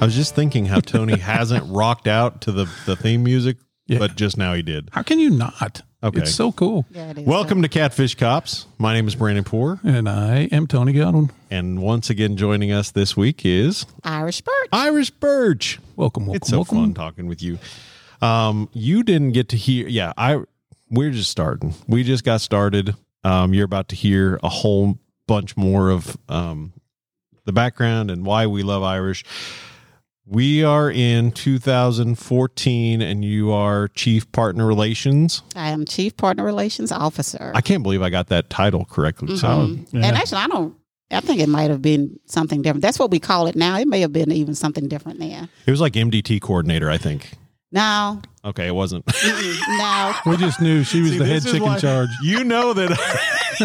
I was just thinking how Tony hasn't rocked out to the, the theme music, Yeah. but just now he did. How can you not? Okay. It's so cool. Yeah, it is. Welcome to Catfish Cops. My name is Brandon Poor, And I am Tony Godwin. and once again joining us this week is Irish Bird. Irish Bird. Welcome, welcome, It's so welcome. fun talking with you. Um, you didn't get to hear. Yeah, I. We're just starting. We just got started. Um, you're about to hear a whole bunch more of um, the background and why we love Irish. We are in 2014, and you are Chief Partner Relations. I am Chief Partner Relations Officer. I can't believe I got that title correctly. So Mhm. Yeah. And actually, I don't. I think it might have been something different. That's what we call it now. It may have been even something different then. it was like MDT coordinator, I think. No, Okay, it wasn't. no. We just knew she was See, the head this is chick in why- charge. You know that.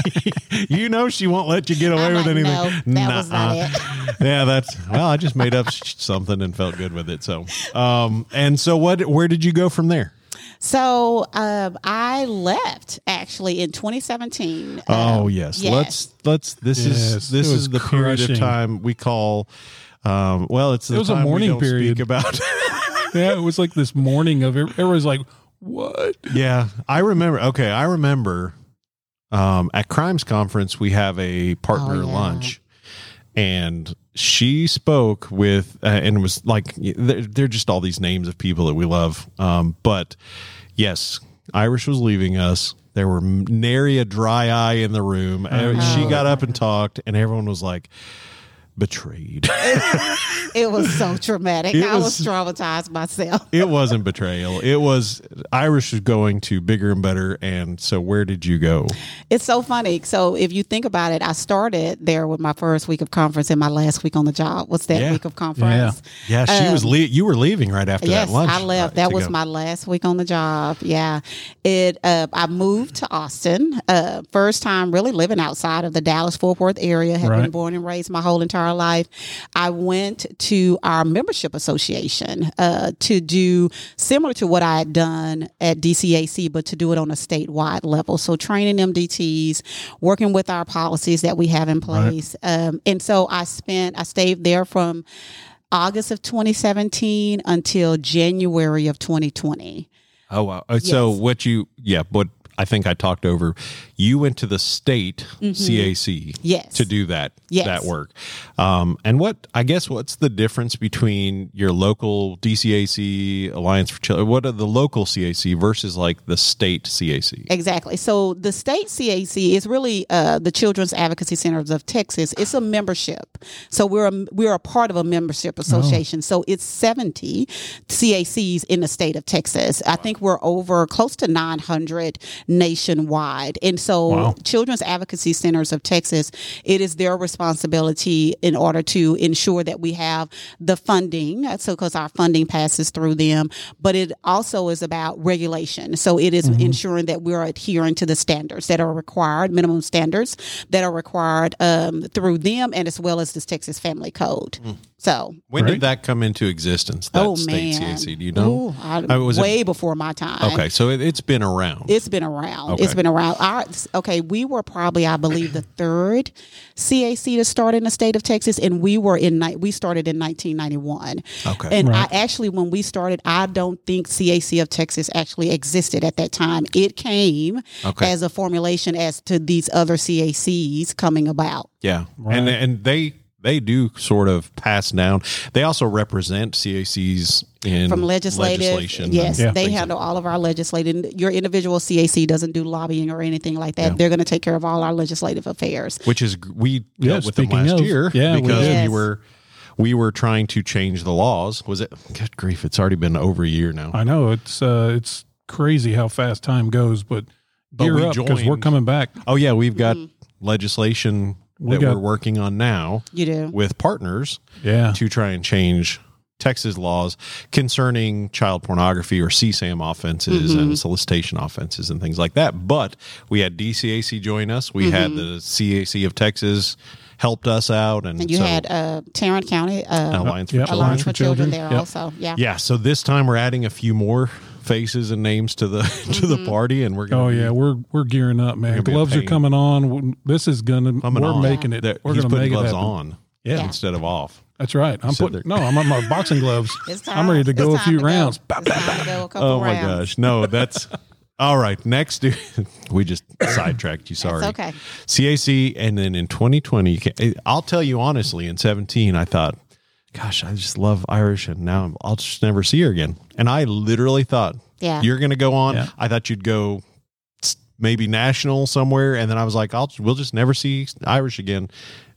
you know she won't let you get away I'm with like, anything. no, that was not Nuh-uh. it. yeah, that's well. I just made up something and felt good with it. So, um, and so what? Where did you go from there? So um, I left actually in 2017. oh Um, yes. yes. let's let's. This Yes, is this is was the period of time we call. Um, well, it's the It was a mourning we don't period. Speak about. yeah, it was like this mourning of everybody's like, what? Yeah, I remember. Okay, I remember um, at Crimes Conference we have a partner Oh, yeah. lunch, and she spoke with, uh, and it was like they're, they're just all these names of people that we love. Um, but yes, Irish was leaving us. There were nary a dry eye in the room. Uh, She got up and talked, and everyone was like betrayed. It was so traumatic. It I was, was- traumatized myself. it wasn't betrayal. It was Irish was going to bigger and better. And so, where did you go? It's so funny. So if you think about it, I started there with my first week of conference, and my last week on the job was that Yeah. week of conference. Yeah, yeah she was. Um, Le- you were leaving right after Yes, that lunch. I left. that was go. my last week on the job. Yeah, it. Uh, I moved to Austin. Uh, first time really living outside of the Dallas Fort Worth area. Had been born and raised my whole entire life. I went to our membership association uh, to do similar to what I had done at DCAC, but to do it on a statewide level. So training MDTs, working with our policies that we have in place, um, and so I spent. I stayed there from. August of 2017 until January of 2020. Oh wow! Uh, So Yes. what you? Yeah, but I think I talked over. You went to the state CAC. Yes. To do that. Yes. That work. Um, and what? I guess what's the difference between your local DCAC Alliance for Children? What are the local CAC versus like the state CAC? Exactly. So the state CAC is really uh, the Children's Advocacy Centers of Texas. It's a membership. So we're a, we're a part of a membership association. So it's 70 CACs in the state of Texas. I think we're over close to 900 nationwide. And so Wow. Children's Advocacy Centers of Texas, it is their responsibility in order to ensure that we have the funding. So because our funding passes through them, but it also is about regulation. So it is ensuring that we're adhering to the standards that are required, minimum standards that are required um, through them, and as well as the Texas Family Code. So. When Right. did that come into existence? That oh state man! CAC. Do you know? Ooh, I- Uh, was it- way before my time. Okay, so it, it's been around. It's been around. Okay. It's been around. Our, okay, we were probably, I believe, the third CAC to start in the state of Texas, and we were in. ni- We started in 1991. Okay. and Right. I actually, when we started, I don't think CAC of Texas actually existed at that time. It came Okay. as a formulation as to these other CACs coming about. Yeah, and and they they do sort of pass down. They also represent CACs in From legislative, legislation. yes, and they handle all of our legislative. Your individual CAC doesn't do lobbying or anything like that. Yeah. They're going to take care of all our legislative affairs. which is we Yeah, dealt with them last of, year yeah, we because we Yes. were we were trying to change the laws. Was it? Good grief! It's already been over a year now. I know it's uh, it's crazy how fast time goes, but But gear we up because we're coming back. Oh yeah, we've got legislation We that got- we're working on now You do. with partners Yeah, to try and change Texas laws concerning child pornography or CSAM offenses Mm-hmm. and solicitation offenses and things like that. But we had DCAC join us. We had the CAC of Texas helped us out, and, Mm-hmm. And you so had uh, Tarrant County uh, Alliance Yep. for Alliance Children. for Children, Children. there Yep. also. Yeah. Yeah, so this time we're adding a few more faces and names to the to Mm-hmm. the party, and we're gonna Oh be- yeah, we're we're gearing up, man. gonna be a Gloves are pain. coming on. This is gonna. coming we're on. making it. That- We're he's gonna putting make it gloves happen. on Yeah. instead of off. That's right. I'm said putting. No, I'm on my boxing gloves. It's time. I'm ready to It's go a time few to go. rounds. It's time to go a couple Oh my rounds. gosh, no, that's all right. Next, we just sidetracked you. Sorry. okay. CAC, and then in 2020, you can, I'll tell you honestly, in 17, I thought, gosh, I just love Irish, and now I'll just never see her again. And I literally thought, Yeah. you're going to go on. Yeah. I thought you'd go maybe national somewhere, and then I was like, I'll we'll just never see Irish again.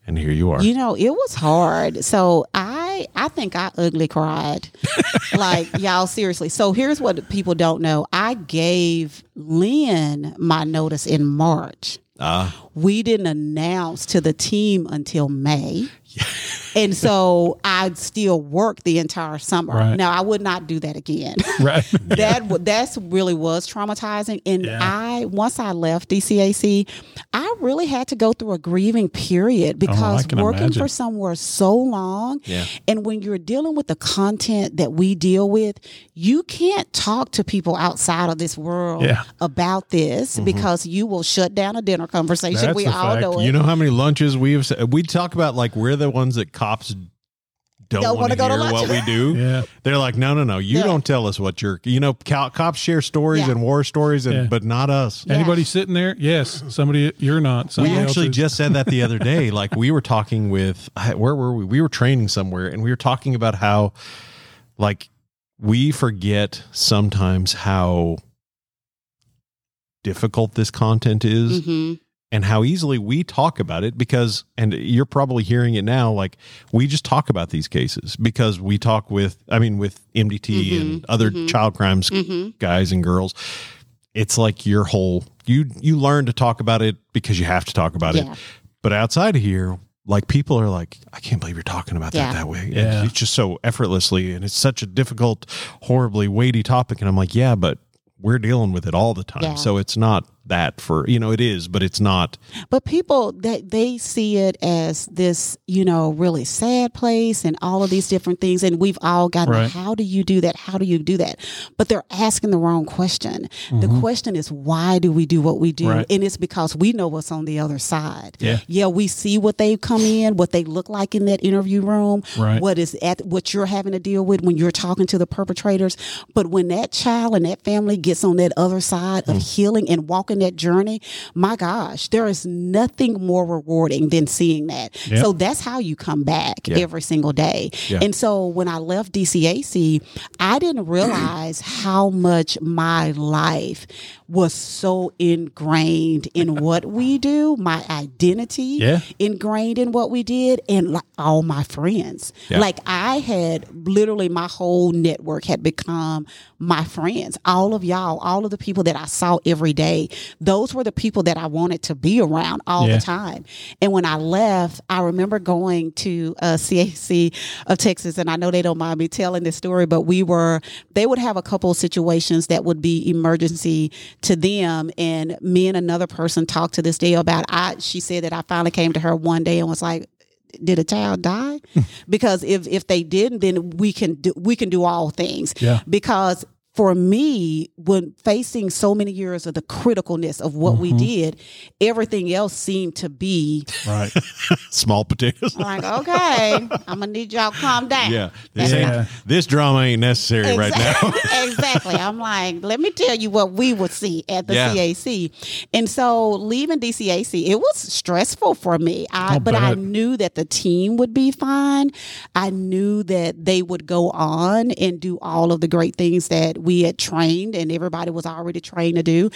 And here you are. You know, it was hard. So I I think I ugly cried. like, y'all seriously. So here's what people don't know. I gave Lynn my notice in March. Ah. We didn't announce to the team until May. and so I'd still work the entire summer. Right. Now I would not do that again. Right. that w- that's really was traumatizing and Yeah. i once i left dcac i really had to go through a grieving period oh, because Oh, working imagine. for somewhere so long Yeah. and when you're dealing with the content that we deal with you can't talk to people outside of this world Yeah. about this mm-hmm. because you will shut down a dinner conversation That's we a all fact. know it You know how many lunches we've we talk about like we're the ones that cops don't, Don't want wanna go to hear lunch. what we do. Yeah. They're like, no, no, no. You Yeah. don't tell us what you're. You know, co- cops share stories Yeah. and war stories, and Yeah. but not us. Yeah. Anybody sitting there? Yes. Somebody. You're not. We Somebody else actually is. just said that the other day. Like we were talking with where were we? We were training somewhere, and we were talking about how, like, we forget sometimes how difficult this content is hmm and how easily we talk about it because and you're probably hearing it now like we just talk about these cases because we talk with i mean with mdt mm-hmm. and other mm-hmm. child crimes mm-hmm. guys and girls it's like your whole you you learn to talk about it because you have to talk about Yeah. it but outside of here like people are like i can't believe you're talking about Yeah. that that way Yeah. it's just so effortlessly and it's such a difficult horribly weighty topic and i'm like yeah but we're dealing with it all the time Yeah. so it's not that for you know it is but it's not but people that they see it as this you know really sad place and all of these different things and we've all gotten Right. how do you do that how do you do that but they're asking the wrong question the question is why do we do what we do Mm-hmm. Right. and it's because we know what's on the other side Yeah. yeah we see what they come in what they look like in that interview room Right. what is at what you're having to deal with when you're talking to the perpetrators but when that child and that family gets on that other side Mm. of healing and walking that journey my gosh there is nothing more rewarding than seeing that Yep. so that's how you come back Yeah. every single day Yeah. and so when i left dcac i didn't realize how much my life was so ingrained in what we do my identity Yeah. ingrained in what we did and like all my friends Yeah. like i had literally my whole network had become my friends all of y'all all of the people that i saw every day those were the people that i wanted to be around all Yeah. the time and when i left i remember going to uh, cac of texas and i know they don't mind me telling this story but we were they would have a couple of situations that would be emergency to them and me and another person talked to this day about i she said that i finally came to her one day and was like did a child die? Hmm. Because if if they didn't then we can do we can do all things. Yeah. because for me when facing so many years of the criticalness of what we mm-hmm. did everything else seemed to be Right. small potatoes. like okay i'm gonna need y'all to calm down yeah, this Yeah. this drama ain't necessary right now. exactly. I'm like, let me tell you what we would see at the Yeah. CAC. And so leaving DCAC, it was stressful for me. I, but I knew that the team would be fine. I knew that they would go on and do all of the great things that we had trained and everybody was already trained to do.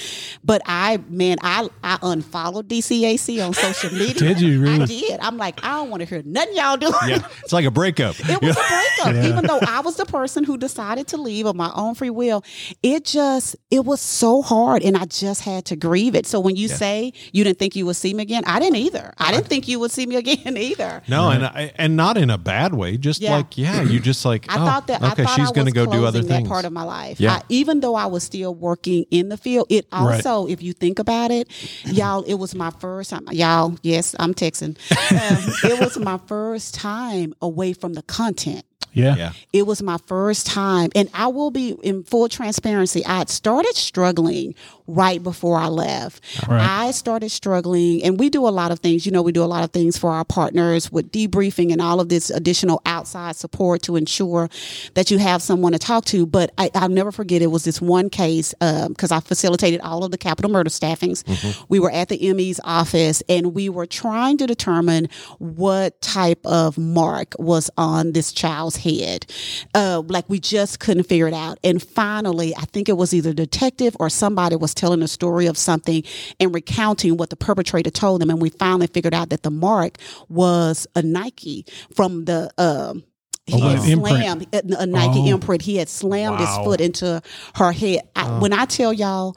But I, man, I I unfollowed DCAC on social media. Did you really? I did. I'm like, I don't want to hear nothing y'all doing. Yeah, it's like a breakup. It was a breakup. Even though I was the person who decided to leave of my own free will, it just it was so hard and I just had to grieve it. So when you say you didn't think you would see me again, I didn't either. I didn't think you would see me again either. No, and I, and not in a bad way. Just Yeah. like yeah, you just like I oh, thought that okay, I thought she's going to go do other closing things. That part of my life. Yeah. I- even though I was still working in the field, it Right. also, if you think about it, y'all, it was my first time. Y'all, yes, I'm texting. Um, it was my first time away from the content. Yeah. yeah, It was my first time, and I will be in full transparency. I had started struggling right before I left. Right. I started struggling, and we do a lot of things. You know, we do a lot of things for our partners with debriefing and all of this additional outside support to ensure that you have someone to talk to. But I, I'll never forget it was this one case because I facilitated all of the capital murder staffings. We were at the ME's office, and we were trying to determine what type of mark was on this child's head. Uh, like we just couldn't figure it out. And finally, I think it was either detective or somebody was telling a story of something and recounting what the perpetrator told them. And we finally figured out that the mark was a Nike from the, um, he Oh, had imprint. a, Nike Oh. imprint. He had slammed his foot into her head. I, When I tell y'all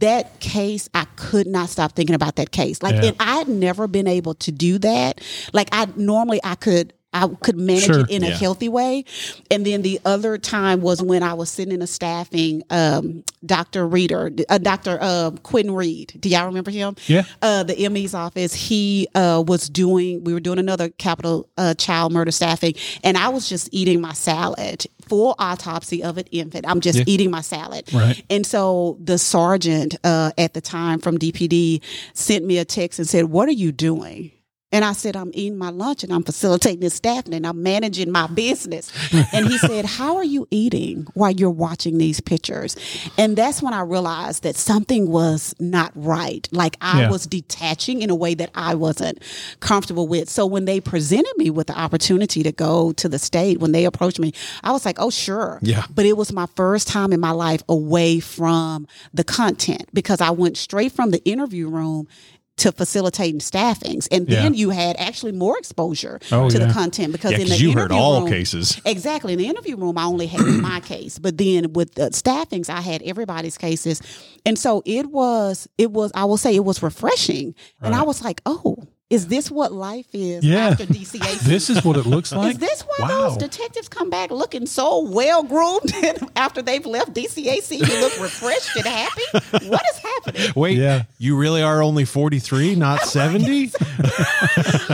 that case, I could not stop thinking about that case. Like, Yeah. and I had never been able to do that. Like, I normally I could. I could manage Sure. it in a healthy way. And then the other time was when I was sitting in a staffing, um, Dr. Reader, uh, Dr. Uh, Quinn Reed. Do y'all remember him? Yeah. Uh, the ME's office. He uh, was doing, we were doing another capital uh, child murder staffing, and I was just eating my salad, full autopsy of an infant. I'm just eating my salad. Right. And so the sergeant uh, at the time from DPD sent me a text and said, What are you doing? And I said, I'm eating my lunch and I'm facilitating this staffing and I'm managing my business. and he said, How are you eating while you're watching these pictures? And that's when I realized that something was not right. Like I Yeah. was detaching in a way that I wasn't comfortable with. So when they presented me with the opportunity to go to the state, when they approached me, I was like, Oh, sure. Yeah. But it was my first time in my life away from the content because I went straight from the interview room to facilitating staffings. And then Yeah. you had actually more exposure Oh, to yeah. the content because Yeah, in the you heard interview all room- cases. Exactly. In the interview room, I only had my case, but then with the staffings, I had everybody's cases. And so it was, it was, I will say it was refreshing. And I was like, oh, is this what life is Yeah. after DCAC? This is what it looks like. Is this why wow. those detectives come back looking so well groomed after they've left DCAC? You look refreshed and happy. What is happening? Wait, Yeah. you really are only forty three, not seventy?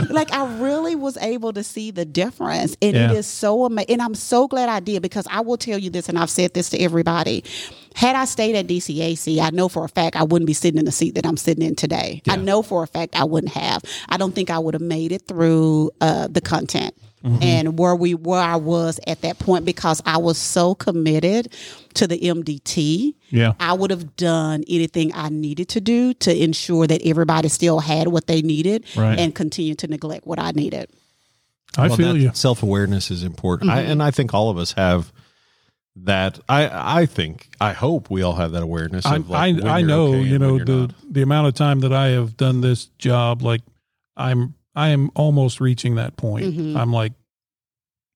like I really was able to see the difference, and Yeah. it is so amazing. And I'm so glad I did because I will tell you this, and I've said this to everybody. Had I stayed at DCAC, I know for a fact I wouldn't be sitting in the seat that I'm sitting in today. I know for a fact I wouldn't have. I don't think I would have made it through uh, the content. And where we where I was at that point because I was so committed to the MDT, Yeah. I would have done anything I needed to do to ensure that everybody still had what they needed Right. and continue to neglect what I needed. I feel you. Self awareness is important, Mm-hmm. and I think all of us have that. I I think I hope we all have that awareness. I Of like when I, I you're know okay you know the not. the amount of time that I have done this job. Like I'm I am almost reaching that point. Mhm. I'm like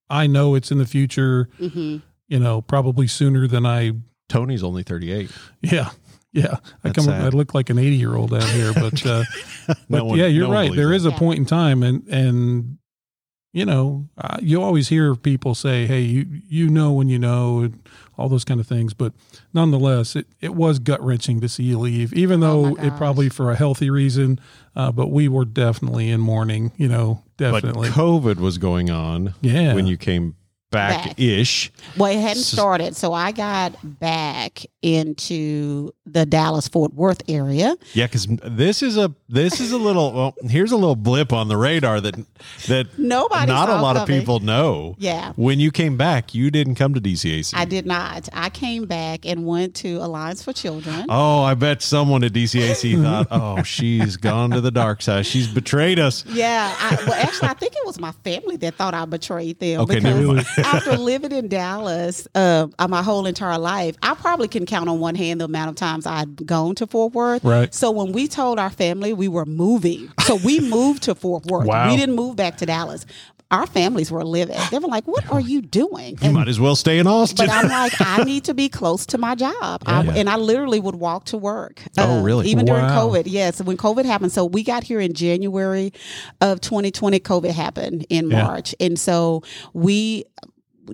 I know it's in the future. hmm You know, probably sooner than I. Tony's only thirty eight. Yeah. Yeah, I come. sad. I look like an eighty-year-old out here, but uh, but one- yeah, you're no right. There believes a point in time, and and you know, uh, you always hear people say, "Hey, you you know when you know," and all those kind of things. But nonetheless, it it was gut wrenching to see you leave, even Oh though my it probably for a healthy reason. Uh, but we were definitely in mourning. You know, But definitely. COVID was going on Yeah. when you came back Back. ish. Well, it hadn't So- started, so I got back into the Dallas Fort Worth area. Yeah, because this is a this is a little. Well, here's a little blip on the radar that that Nobody not a lot of people know. Yeah. When you came back, you didn't come to DCAC. I did not. I came back and went to Alliance for Children. Oh, I bet someone at DCAC thought, "Oh, she's gone to the dark side. She's betrayed us." Yeah, I, well, actually, I think it was my family that thought I betrayed them Okay, because after living in Dallas uh, uh, my whole entire life, I probably can count on one hand the amount of times I'd gone to Fort Worth. Right. So when we told our family we were moving, so we moved to Fort Worth. Wow. We didn't move back to Dallas. Our families were livid. They were like, "What are you doing?" You might as well stay in Austin. But I'm like, I need to be close to my job. I, Yeah. And I literally would walk to work. Uh, Oh, really? Even during COVID. Yes. when COVID happened. So we got here in January of 2020. COVID happened in Yeah. March. And so we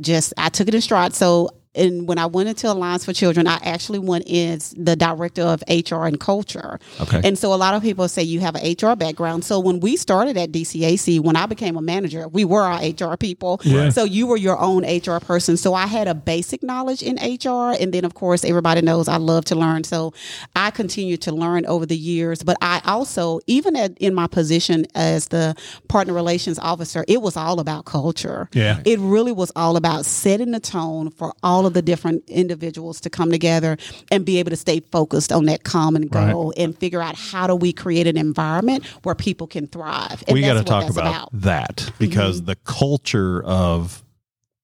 just, I took it in stride. So, and when I went into Alliance for Children, I actually went as the director of HR and culture. Okay. And so a lot of people say you have an HR background. So when we started at DCAC, when I became a manager, we were our HR people. Yeah. So you were your own HR person. So I had a basic knowledge in HR. And then, of course, everybody knows I love to learn. So I continued to learn over the years. But I also, even at, in my position as the partner relations officer, it was all about culture. Yeah. It really was all about setting the tone for all of the different individuals to come together and be able to stay focused on that common goal and figure out how do we create an environment where people can thrive. And we got to talk that's about, that because the culture of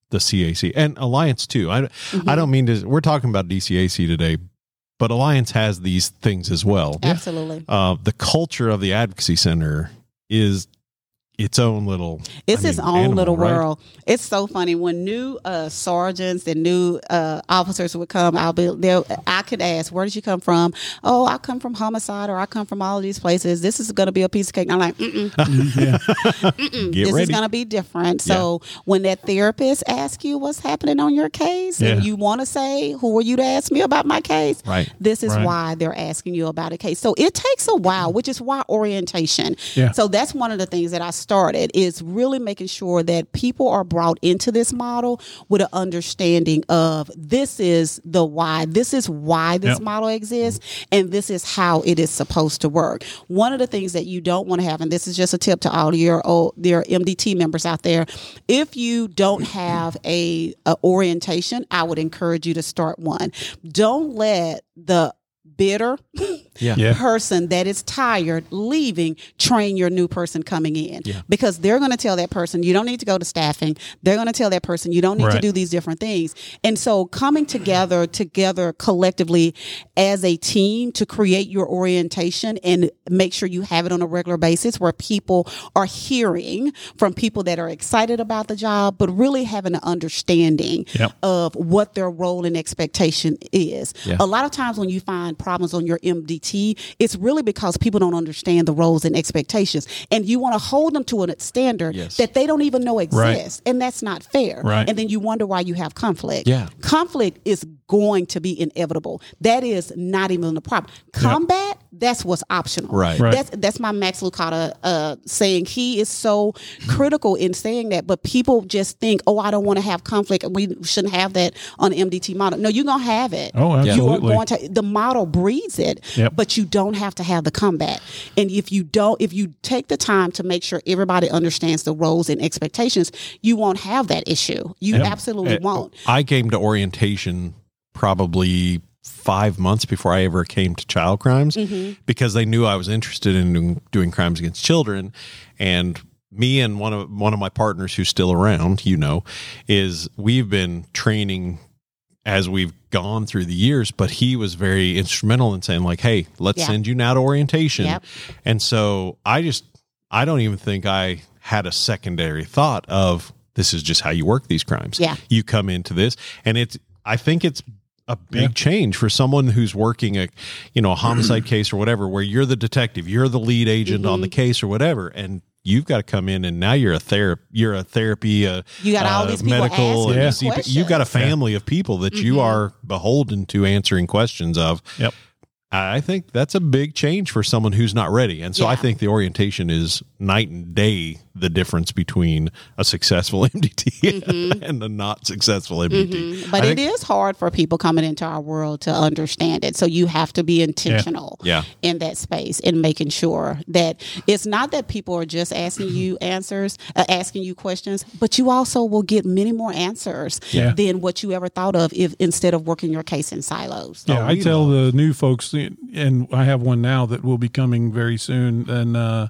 the CAC and Alliance too. I I don't mean to. We're talking about DCAC today, but Alliance has these things as well. Absolutely. Uh, the culture of the advocacy center is its own little. It's I its mean, own animal, little right? world. It's so funny when new uh, sergeants and new uh, officers would come. I'll be there. I could ask, "Where did you come from?" Oh, I come from homicide, or I come from all of these places. This is going to be a piece of cake. And I'm like, Mm-mm, yeah. mm-mm. This ready. is going to be different. So when that therapist asks you what's happening on your case, and you want to say, "Who are you to ask me about my case?" Right. This is Right. why they're asking you about a case. So it takes a while, which is why orientation. Yeah. So that's one of the things that I started is really making sure that people are brought into this model with an understanding of this is the why, this is why this Yep. model exists, and this is how it is supposed to work. One of the things that you don't want to have, and this is just a tip to all your oh, your MDT members out there, if you don't have a, a orientation, I would encourage you to start one. Don't let the bitter Yeah. Yeah. person that is tired leaving train your new person coming in Yeah. because they're going to tell that person you don't need to go to staffing they're going to tell that person you don't need to do these different things and so coming together together collectively as a team to create your orientation and make sure you have it on a regular basis where people are hearing from people that are excited about the job but really having an understanding Yep. of what their role and expectation is. Yeah. A lot of times when you find problems on your MDT, it's really because people don't understand the roles and expectations. And you want to hold them to a standard Yes. that they don't even know Right. exists. And that's not fair. Right. And then you wonder why you have conflict. Yeah. Conflict is going to be inevitable. That is not even the problem. Combat, that's what's optional. Right. Right. That's that's my Max Lucado uh, saying. He is so critical in saying that, but people just think, oh, I don't want to have conflict. We shouldn't have that on the MDT model. No, you're gonna have it. Oh, absolutely. You are going to. The model breeds it, Yep. but you don't have to have the combat. And if you don't, if you take the time to make sure everybody understands the roles and expectations, you won't have that issue. You Yep. absolutely won't. I came to orientation probably five months before I ever came to child crimes Mm-hmm. because they knew I was interested in doing, doing crimes against children. And me and one of one of my partners who's still around, you know, is we've been training as we've gone through the years, but he was very instrumental in saying, like, hey, let's Yeah. send you now to orientation. Yep. And so I just I don't even think I had a secondary thought of this is just how you work these crimes. Yeah. You come into this and it's I think it's a big Yeah. change for someone who's working a you know a homicide case or whatever where you're the detective, you're the lead agent on Mm-hmm. the case or whatever and you've got to come in and now you're a therapy you're a therapy uh, You got all uh, these people medical asking and you CP you've got a questions. Mm-hmm. family of people that you are beholden to answering questions of Yep. I think that's a big change for someone who's not ready. And so I think the orientation is night and day the difference between a successful MDT and a not successful MDT. Mhm. But I it think- is hard for people coming into our world to understand it. So you have to be intentional Yeah. in that space and making sure that it's not that people are just asking you answers, uh, asking you questions, but you also will get many more answers Yeah. than what you ever thought of if instead of working your case in silos. Yeah, Oh, I we tell the new folks, and I have one now that will be coming very soon. And uh,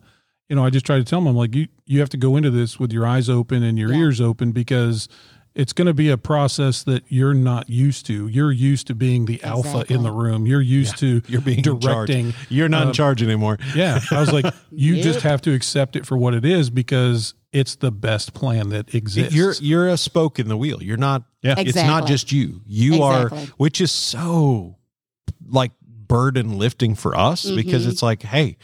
you know, I just try to tell them, I'm like, you you have to go into this with your eyes open and your Yeah. ears open because it's going to be a process that you're not used to. You're used to being the alpha in the room. You're used to You're being directing. in. You're not in uh, charge anymore. Yeah, I was like, you Yep. just have to accept it for what it is because it's the best plan that exists. You're you're a spoke in the wheel. You're not. Yeah. It's not just you. You are, which is so like burden lifting for us because Mhm. it's like, hey,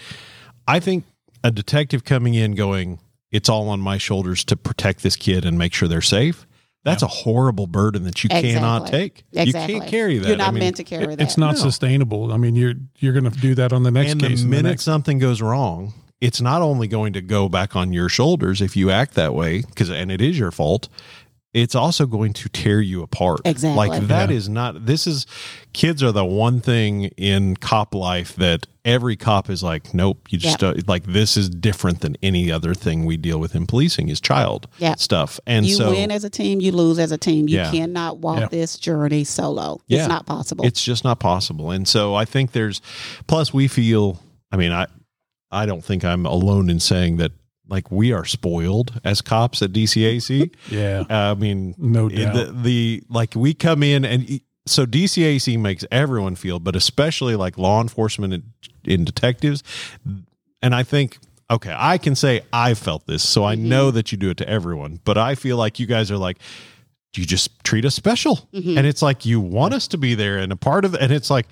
I think a detective coming in going, it's all on my shoulders to protect this kid and make sure they're safe. That's a horrible burden that you cannot take. Exactly. You can't carry that. You're not I mean, meant to carry It- that. it's not No. sustainable. I mean, you're you're going to do that on the next and case. the and minute next- something goes wrong, it's not only going to go back on your shoulders if you act that way, because and it is your fault. It's also going to tear you apart. Exactly. Like that Yeah. is not. This is kids are the one thing in cop life that every cop is like, nope. You just Yep. uh, like this is different than any other thing we deal with in policing is child Yep. stuff. And you so win as a team, you lose as a team. You Yeah. cannot walk Yeah. this journey solo. Yeah. It's not possible. It's just not possible. And so I think there's plus we feel I mean I I don't think I'm alone in saying that like we are spoiled as cops at DCAC. yeah, I mean no the, doubt. the like we come in and so DCAC makes everyone feel but especially like law enforcement and, and detectives and I think okay, I can say I felt this so I know that you do it to everyone, but I feel like you guys are like you just treat us special. Mhm. And it's like you want us to be there and a part of and it's like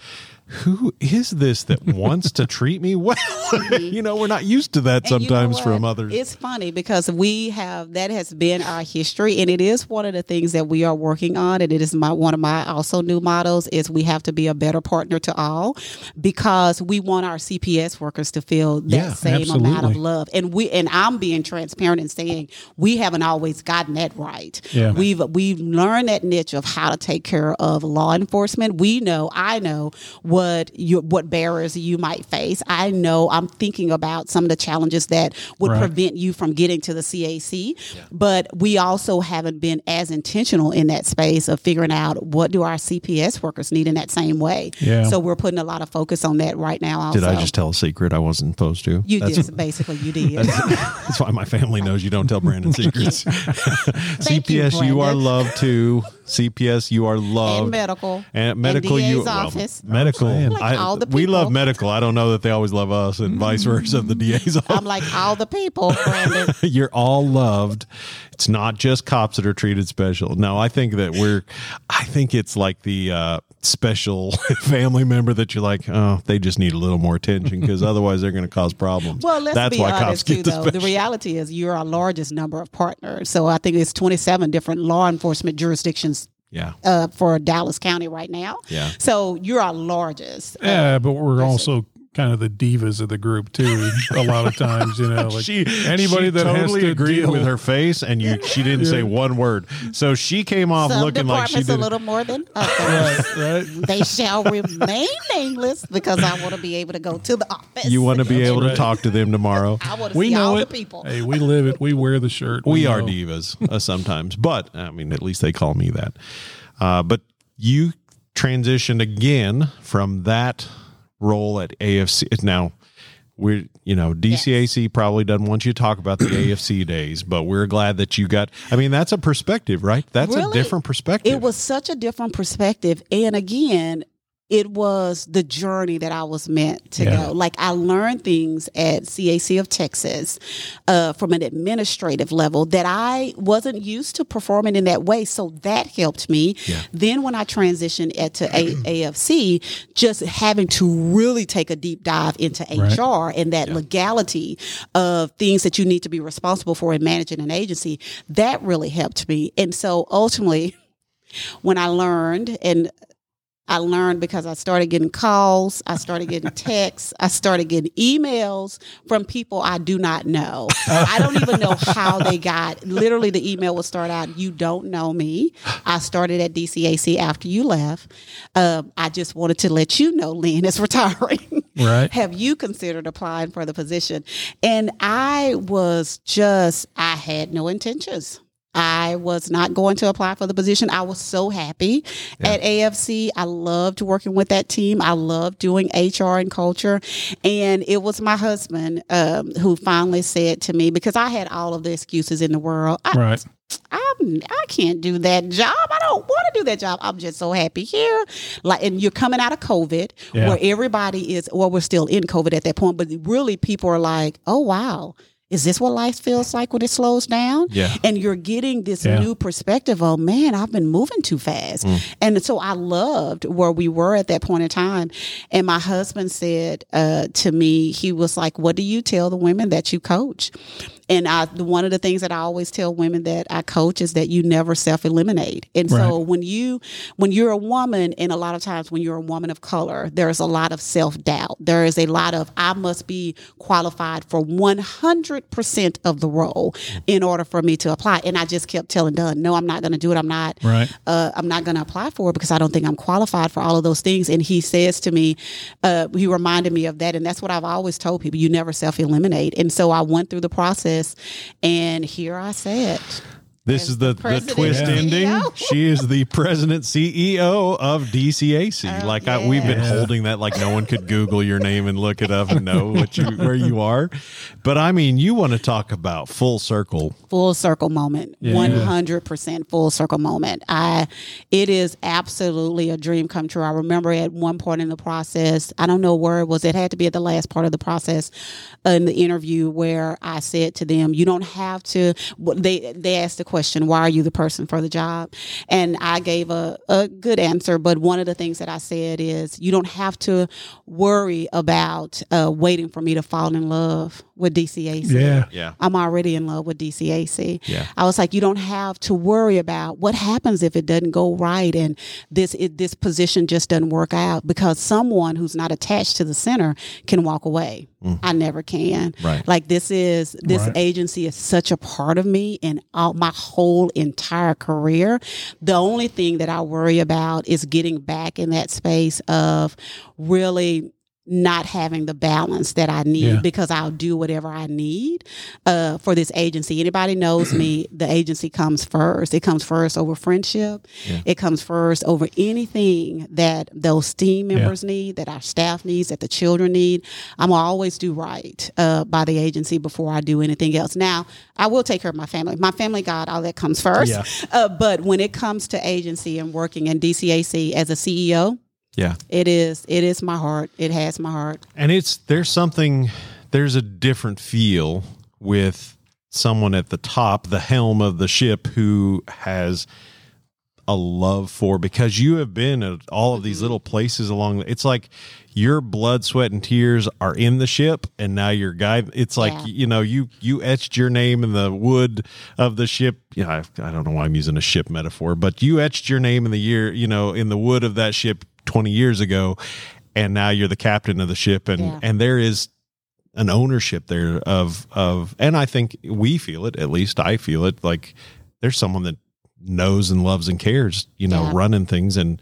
who is this that wants to treat me well? you know, we're not used to that And you know sometimes from others. It's funny because we have that has been our history, and it is one of the things that we are working on. And it is my one of my also new models is we have to be a better partner to all because we want our CPS workers to feel that Yeah, same amount of love. And we and I'm being transparent and saying we haven't always gotten that right. Yeah. We've we've learned that niche of how to take care of law enforcement. We know, I know what you what barriers you might face. I know I'm thinking about some of the challenges that would Right. prevent you from getting to the CAC. But we also haven't been as intentional in that space of figuring out what do our CPS workers need in that same way. Yeah. So we're putting a lot of focus on that right now. Also, Did I just tell a secret I wasn't supposed to? You that's, did basically. You did. That's why my family knows you don't tell Brandon secrets. Thank you, CPS, you, are loved too. CPS, you are loved. and medical. And medical, you DA's well, office. Medical. Like I- all the we love medical. I don't know that they always love us, and vice versa. Of the DA's office. I'm like all the people, Brandon. You're all loved. It's not just cops that are treated special. No, I think that we're. I think it's like the uh, special family member that you're like, oh, they just need a little more attention because otherwise they're going to cause problems. Well, let's That's be why cops honest too, get the though. The reality is you're our largest number of partners. So I think it's 27 different law enforcement jurisdictions yeah, uh, for Dallas County right now. yeah. So you're our largest. Uh, Yeah, but we're That's also kind of the divas of the group too. A lot of times, you know, like she anybody she that totally has to agreed deal with her face, and you she didn't say one word. So she came off some looking like she departments a little more than others. right, right. they shall remain nameless because I want to be able to go to the office. You want to be able to talk to them tomorrow. I want to We see all know the it. people. Hey, we live it. We wear the shirt. we are know. divas uh, sometimes, but I mean, at least they call me that. Uh, but you transitioned again from that role at AFC. Now, we're you know DCAC probably doesn't want you to talk about the AFC days, but we're glad that you got. I mean, that's a perspective, right? That's a different perspective. It was such a different perspective. And again, it was the journey that I was meant to Yeah. go. Like I learned things at CAC of Texas uh, from an administrative level that I wasn't used to performing in that way. So that helped me. Then when I transitioned at to A- AFC, just having to really take a deep dive into Right. HR and that legality of things that you need to be responsible for in managing an agency, that really helped me. And so ultimately, when I learned and I learned because I started getting calls, I started getting texts, I started getting emails from people I do not know. I don't even know how they got. Literally, the email will start out, "You don't know me. I started at DCAC after you left. Um, I just wanted to let you know Lynn is retiring. Right. Have you considered applying for the position?" And I was just, I had no intentions. I was not going to apply for the position. I was so happy at AFC. I loved working with that team. I loved doing HR and culture. And it was my husband um, who finally said to me, because I had all of the excuses in the world. I, Right. I'm, I can't do that job. I don't want to do that job. I'm just so happy here. Like, and you're coming out of COVID, Yeah. where everybody is. Well, we're still in COVID at that point, but really, people are like, "Oh wow, is this what life feels like when it slows down?" Yeah. and you're getting this Yeah. new perspective. Oh man, I've been moving too fast, and so I loved where we were at that point in time. And my husband said uh, to me, he was like, "What do you tell the women that you coach?" And I, one of the things that I always tell women that I coach is that you never self eliminate. And so when you, when you're a woman, and a lot of times when you're a woman of color, there's a lot of self doubt. There is a lot of I must be qualified for 100 percent of the role in order for me to apply. And I just kept telling Dunn, no, I'm not going to do it. I'm not. Right. Uh, I'm not going to apply for it because I don't think I'm qualified for all of those things. And he says to me, uh, he reminded me of that, and that's what I've always told people: you never self eliminate. And so I went through the process, and here I sat. This is the, the president twist ending. She is the president CEO of DCAC. Oh, like I, we've been holding that, like no one could Google your name and look it up and know what you where you are. But I mean, you want to talk about full circle. full circle moment Yeah. 100% full circle moment i it is absolutely a dream come true i remember at one point in the process i don't know where it was it had to be at the last part of the process in the interview where i said to them you don't have to they they asked the question why are you the person for the job and i gave a, a good answer but one of the things that i said is you don't have to worry about uh, waiting for me to fall in love with dcac Yeah. Yeah. I'm already in love with DCAC. Yeah. I was like, you don't have to worry about what happens if it doesn't go right and this it, this position just doesn't work out because someone who's not attached to the center can walk away. I never can. Right. Like this is this Right. agency is such a part of me and all, my whole entire career. The only thing that I worry about is getting back in that space of really not having the balance that I need Yeah. because I'll do whatever I need uh, for this agency. Anybody knows me, the agency comes first. It comes first over friendship. It comes first over anything that those team members need, that our staff needs, that the children need. I'm always do right uh, by the agency before I do anything else. Now, I will take care of my family. My family, God, all that comes first. Yeah. Uh, but when it comes to agency and working in DCAC as a CEO, Yeah. it is it is my heart. It has my heart. And it's there's something there's a different feel with someone at the top, the helm of the ship who has a love for because you have been at all of these mm-hmm. little places along the, it's like your blood sweat and tears are in the ship and now your guy it's like Yeah. you know you you etched your name in the wood of the ship you know I, I don't know why i'm using a ship metaphor but you etched your name in the year you know in the wood of that ship 20 years ago and now you're the captain of the ship and Yeah. and there is an ownership there of of and I think we feel it, at least I feel it, like there's someone that knows and loves and cares, you know, Yeah. running things and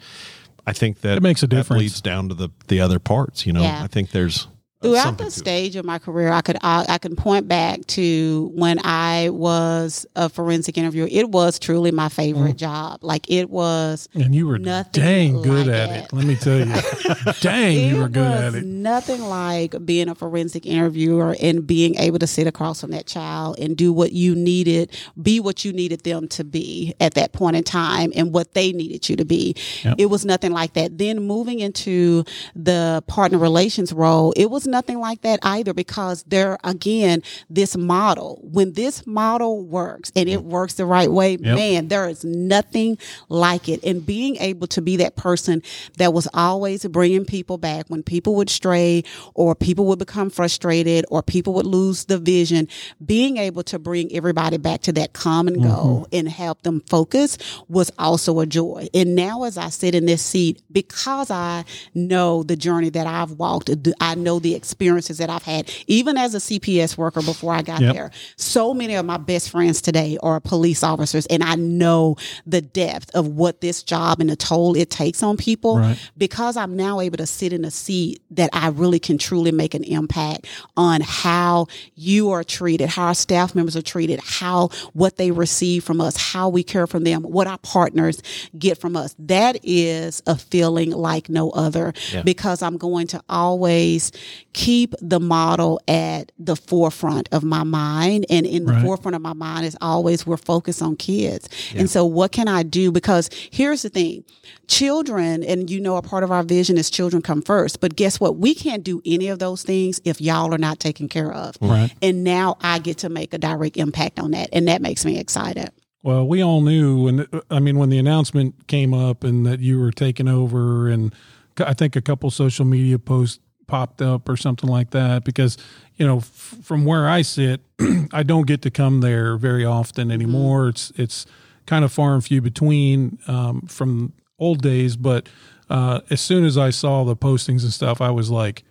I think that It makes a difference. leads down to the the other parts, you know. Yeah. I think there's Throughout the stage of my career, I could I, I can point back to when I was a forensic interviewer. It was truly my favorite mm. job. Like it was And you were Nothing dang good like at it. it. Let me tell you. dang, you were good at it. nothing like being a forensic interviewer and being able to sit across from that child and do what you needed, be what you needed them to be at that point in time and what they needed you to be. Yep. It was nothing like that. Then moving into the partner relations role, it was nothing like that either because there, again, this model, when this model works and it works the right way, man, there is nothing like it. And being able to be that person that was always bringing people back when people would stray or people would become frustrated or people would lose the vision, being able to bring everybody back to that common mm-hmm. goal and help them focus was also a joy. And now as I sit in this seat, because I know the journey that I've walked, I know the experiences that I've had, even as a CPS worker before I got Yep. there. So many of my best friends today are police officers, and I know the depth of what this job and the toll it takes on people. Right. Because I'm now able to sit in a seat that I really can truly make an impact on how you are treated, how our staff members are treated, how what they receive from us, how we care for them, what our partners get from us. That is a feeling like no other because I'm going to always keep the model at the forefront of my mind. And in the Right. forefront of my mind is always we're focused on kids. And so what can I do? Because here's the thing. Children, and you know, a part of our vision is children come first. But guess what? We can't do any of those things if y'all are not taken care of. Right. And now I get to make a direct impact on that. And that makes me excited. Well, we all knew, and uh, I mean, when the announcement came up and that you were taking over, and I think a couple social media posts popped up or something like that, because you know, f- from where I sit, I don't get to come there very often anymore. It's it's kind of far and few between um, from old days, but uh, as soon as I saw the postings and stuff, I was like.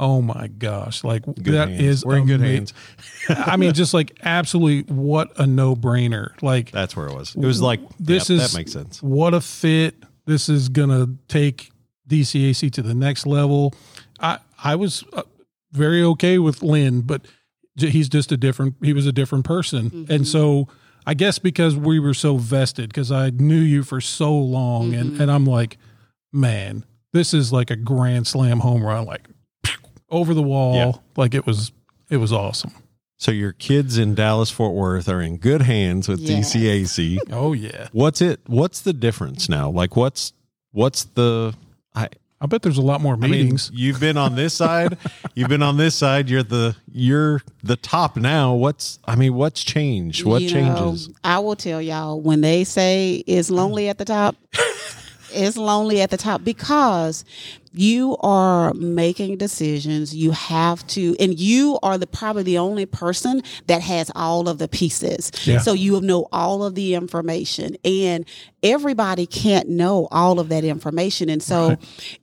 Oh my gosh! Like Good that hands. is We're in good ama- hands. I mean, just like absolutely, what a no brainer! Like That's where it was. It was like this yep, is that makes sense. What a fit! This is gonna take DCAC to the next level. I I was uh, very okay with Lynn, but he's just a different. He was a different person, and so I guess because we were so vested, because I knew you for so long, and and I'm like, man, this is like a grand slam home run, like over the wall, Yeah. like it was. It was awesome. So your kids in Dallas Fort Worth are in good hands with Yes. DCAC. Oh yeah, What's it? What's the difference now? Like what's what's the? I I bet there's a lot more I mean, meetings. you've been on this side. you've been on this side. You're the you're the top now. What's I mean? What's changed? What You know, changes? I will tell y'all when they say it's lonely at the top, it's lonely at the top because you are making decisions. You have to, and you are the probably the only person that has all of the pieces. Yeah. So you know all of the information, and everybody can't know all of that information. And so,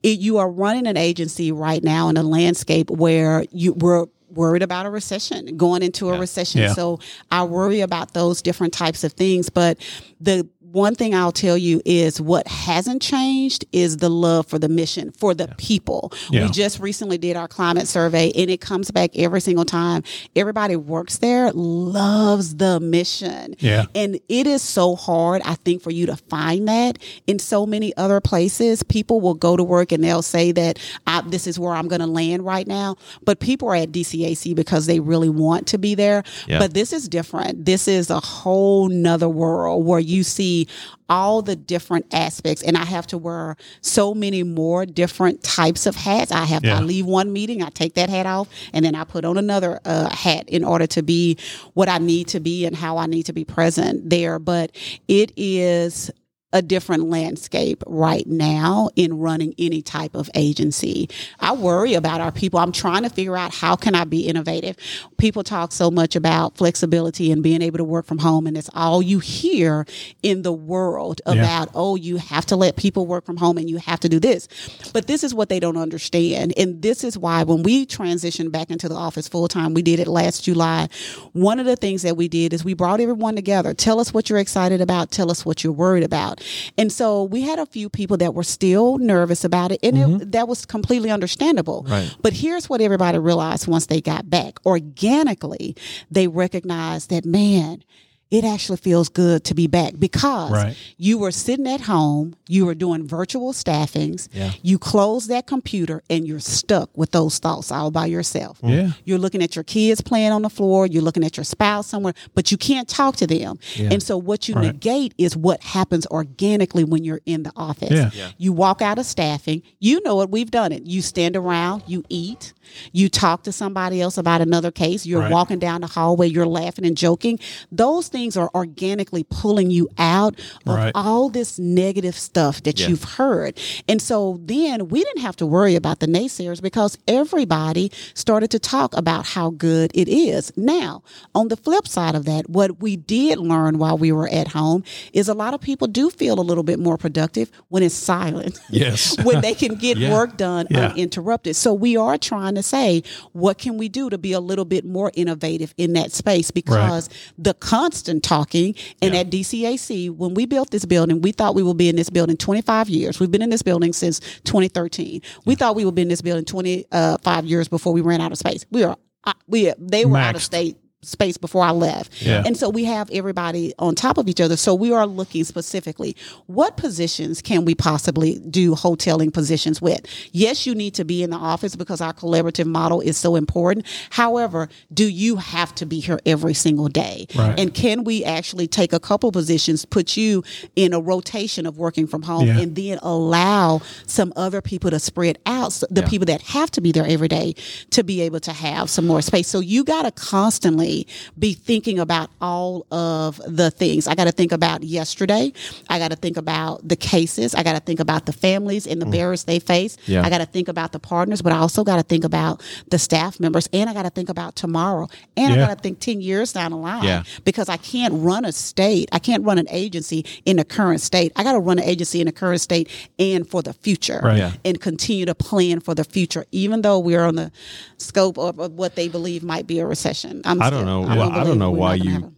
it, you are running an agency right now in a landscape where you were worried about a recession, going into a recession. Yeah. So I worry about those different types of things. But the one thing I'll tell you is what hasn't changed is the love for the mission, for the people. Yeah. We just recently did our climate survey and it comes back every single time. Everybody works there, loves the mission. Yeah. And it is so hard, I think, for you to find that in so many other places. People will go to work and they'll say that I, this is where I'm going to land right now. But people are at DCAC because they really want to be there. Yeah. But this is different. This is a whole nother world where you see all the different aspects and I have to wear so many more different types of hats. I have Yeah. I leave one meeting, I take that hat off and then I put on another uh, hat in order to be what I need to be and how I need to be present there. But it is a different landscape right now in running any type of agency. I worry about our people. I'm trying to figure out how can I be innovative. People talk so much about flexibility and being able to work from home and it's all you hear in the world about oh you have to let people work from home and you have to do this. But this is what they don't understand and this is why when we transitioned back into the office full time, we did it last July. One of the things that we did is we brought everyone together. Tell us what you're excited about, tell us what you're worried about. And so we had a few people that were still nervous about it, and it, mm-hmm. that was completely understandable. Right. But here's what everybody realized once they got back organically, they recognized that, man, it actually feels good to be back because Right. you were sitting at home, you were doing virtual staffings, Yeah. you close that computer and you're stuck with those thoughts all by yourself. Yeah. You're looking at your kids playing on the floor, you're looking at your spouse somewhere, but you can't talk to them. And so what you Right. negate is what happens organically when you're in the office. Yeah. Yeah. You walk out of staffing, you know it, we've done it. You stand around, you eat, you talk to somebody else about another case, you're Right. walking down the hallway, you're laughing and joking. Those things are organically pulling you out of Right. all this negative stuff that Yeah. you've heard. And so then we didn't have to worry about the naysayers because everybody started to talk about how good it is. Now, on the flip side of that, what we did learn while we were at home is a lot of people do feel a little bit more productive when it's silent. Yes. when they can get Yeah. work done Yeah. uninterrupted. So we are trying to say, what can we do to be a little bit more innovative in that space? Because the constant talking and Yeah. at DCAC, when we built this building, we thought we would be in this building 25 years. We've been in this building since 2013. We thought we would be in this building 25 years before we ran out of space. We are, uh, we they were out of state space before I left. Yeah. And so we have everybody on top of each other. So we are looking specifically what positions can we possibly do hoteling positions with? Yes, you need to be in the office because our collaborative model is so important. However, do you have to be here every single day? Right. And can we actually take a couple positions, put you in a rotation of working from home Yeah. and then allow some other people to spread out so the Yeah. people that have to be there every day to be able to have some more space. So you got to constantly be thinking about all of the things. I got to think about yesterday. I got to think about the cases. I got to think about the families and the barriers they face. Mm. Yeah. I got to think about the partners, but I also got to think about the staff members and I got to think about tomorrow. And I got to think 10 years down the line Yeah. because I can't run a state. I can't run an agency in the current state. I got to run an agency in the current state and for the future Right. Yeah. and continue to plan for the future, even though we're on the scope of, of what they believe might be a recession. I'm I don't know. Well, I don't believe know we're why you-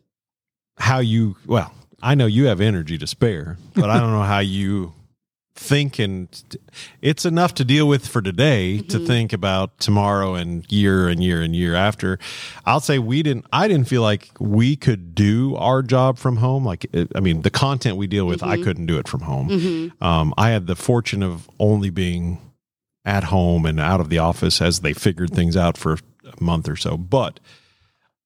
how you well i know you have energy to spare but i don't know how you think and it's enough to deal with for today to mm-hmm. think about tomorrow and year and year and year after. I'll say we didn't i didn't feel like we could do our job from home. Like it- i mean the content we deal with i mm-hmm. couldn't do it from home. Mm-hmm. Um, i had the fortune of only being at home and out of the office as they figured things out for a month or so. But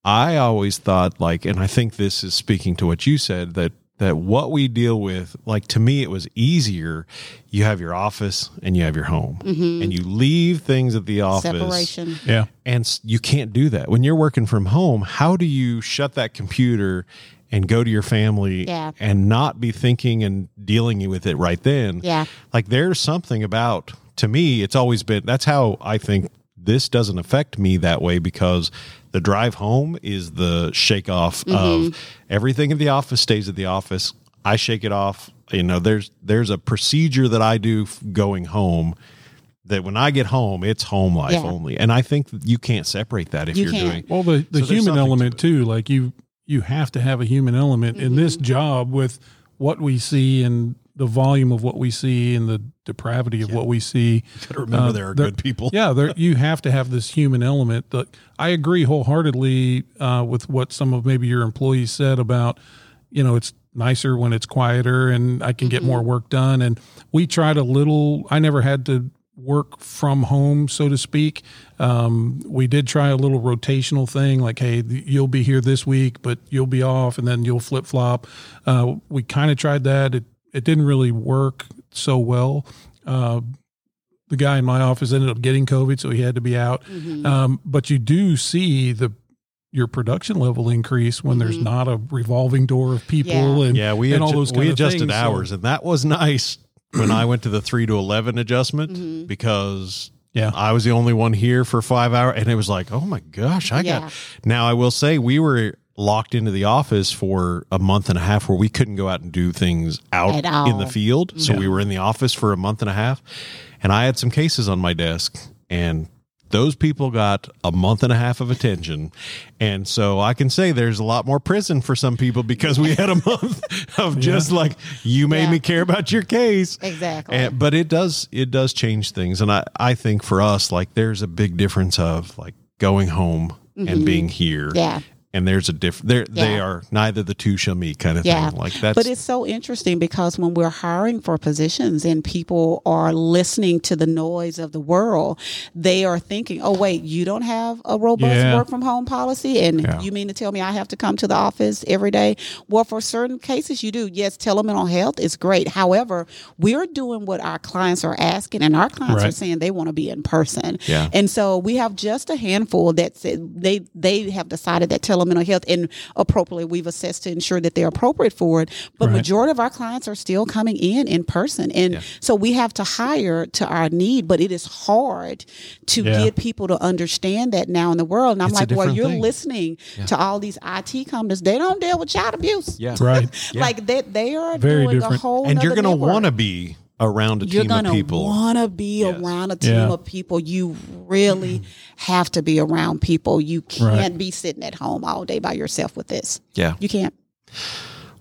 I always thought like, and I think this is speaking to what you said that that what we deal with, like to me, it was easier. You have your office and you have your home, mm-hmm. and you leave things at the office. separation. Yeah. And you can't do that when you're working from home. How do you shut that computer and go to your family Yeah. and not be thinking and dealing with it right then? Yeah. Like there's something about to me, it's always been that's how I think this doesn't affect me that way because the drive home is the shake off of everything in the office stays at the office. I shake it off. You know, there's there's a procedure that I do going home that when I get home, it's home life Yeah. only. And I think you can't separate that if You you are can't. doing Well, the, the So human something to element too, like you you have to have a human element in this Mm-hmm. job with what we see and the volume of what we see and the depravity of what we see. Gotta remember Uh, there are there- good people. Yeah, there, you have to have this human element. That I agree wholeheartedly uh, with what some of maybe your employees said about, you know, it's nicer when it's quieter and I can get more work done. And we tried a little. I never had to work from home, so to speak. Um, we did try a little rotational thing, like, hey, you'll be here this week, but you'll be off, and then you'll flip flop. Uh, we kind of tried that. It it didn't really work so well. Uh, the guy in my office ended up getting COVID, so he had to be out. Mm-hmm. Um, but you do see the your production level increase when there's not a revolving door of people Mm-hmm. Yeah. and Yeah, we and all those we adjusted things, so- hours, and that was nice when I went to the three to eleven adjustment Mm-hmm. because Yeah. I was the only one here for five hours, and it was like, oh my gosh, I Yeah. got. Now I will say we were locked into the office for a month and a half where we couldn't go out and do things out in the field, so Yeah. we were in the office for a month and a half, and I had some cases on my desk and. Those people got a month and a half of attention. And so I can say there's a lot more prison for some people because we had a month of just like, you made Yeah. me care about your case. Exactly. And, but it does it does change things, and I I think for us like there's a big difference of like going home and being here. Mm-hmm. Yeah. And there's a different. They they are neither the two shall meet kind of Yeah. thing. Like that But it's so interesting because when we're hiring for positions and people are listening to the noise of the world, they are thinking, "Oh, wait, you don't have a robust Yeah. work from home policy, and Yeah. you mean to tell me I have to come to the office every day?" Well, for certain cases, you do. Yes, telemental health is great. However, we're doing what our clients are asking, and our clients are saying they want to be in person. Yeah. And so we have just a handful that said they they have decided that telemental health and appropriately we've assessed to ensure that they're appropriate for it. But Right. majority of our clients are still coming in in person, and so we have to hire to our need. But it is hard to Yeah. get people to understand that now in the world. And I'm It's like, well, you're thing. listening to all these IT companies. They don't deal with child abuse. yeah, Right. Like that, they are Very doing a different. whole. and you're going to want to be around a you're team gonna want to be Yes. around a team Yeah. of people. You really have to be around people. You can't Right. be sitting at home all day by yourself with this. yeah. You can't.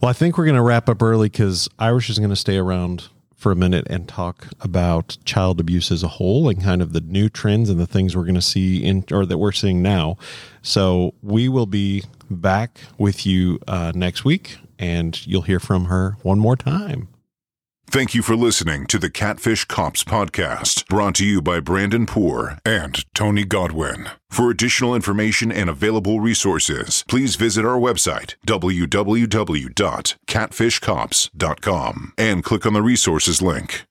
Well, I think we're going to wrap up early because Irish is going to stay around for a minute and talk about child abuse as a whole and kind of the new trends and the things we're going to see in or that we're seeing now. So we will be back with you uh, next week, and you'll hear from her one more time. Thank you for listening to the Catfish Cops podcast, brought to you by Brandon Poor and Tony Godwin. For additional information and available resources, please visit our website, www.catfishcops.com, and click on the resources link.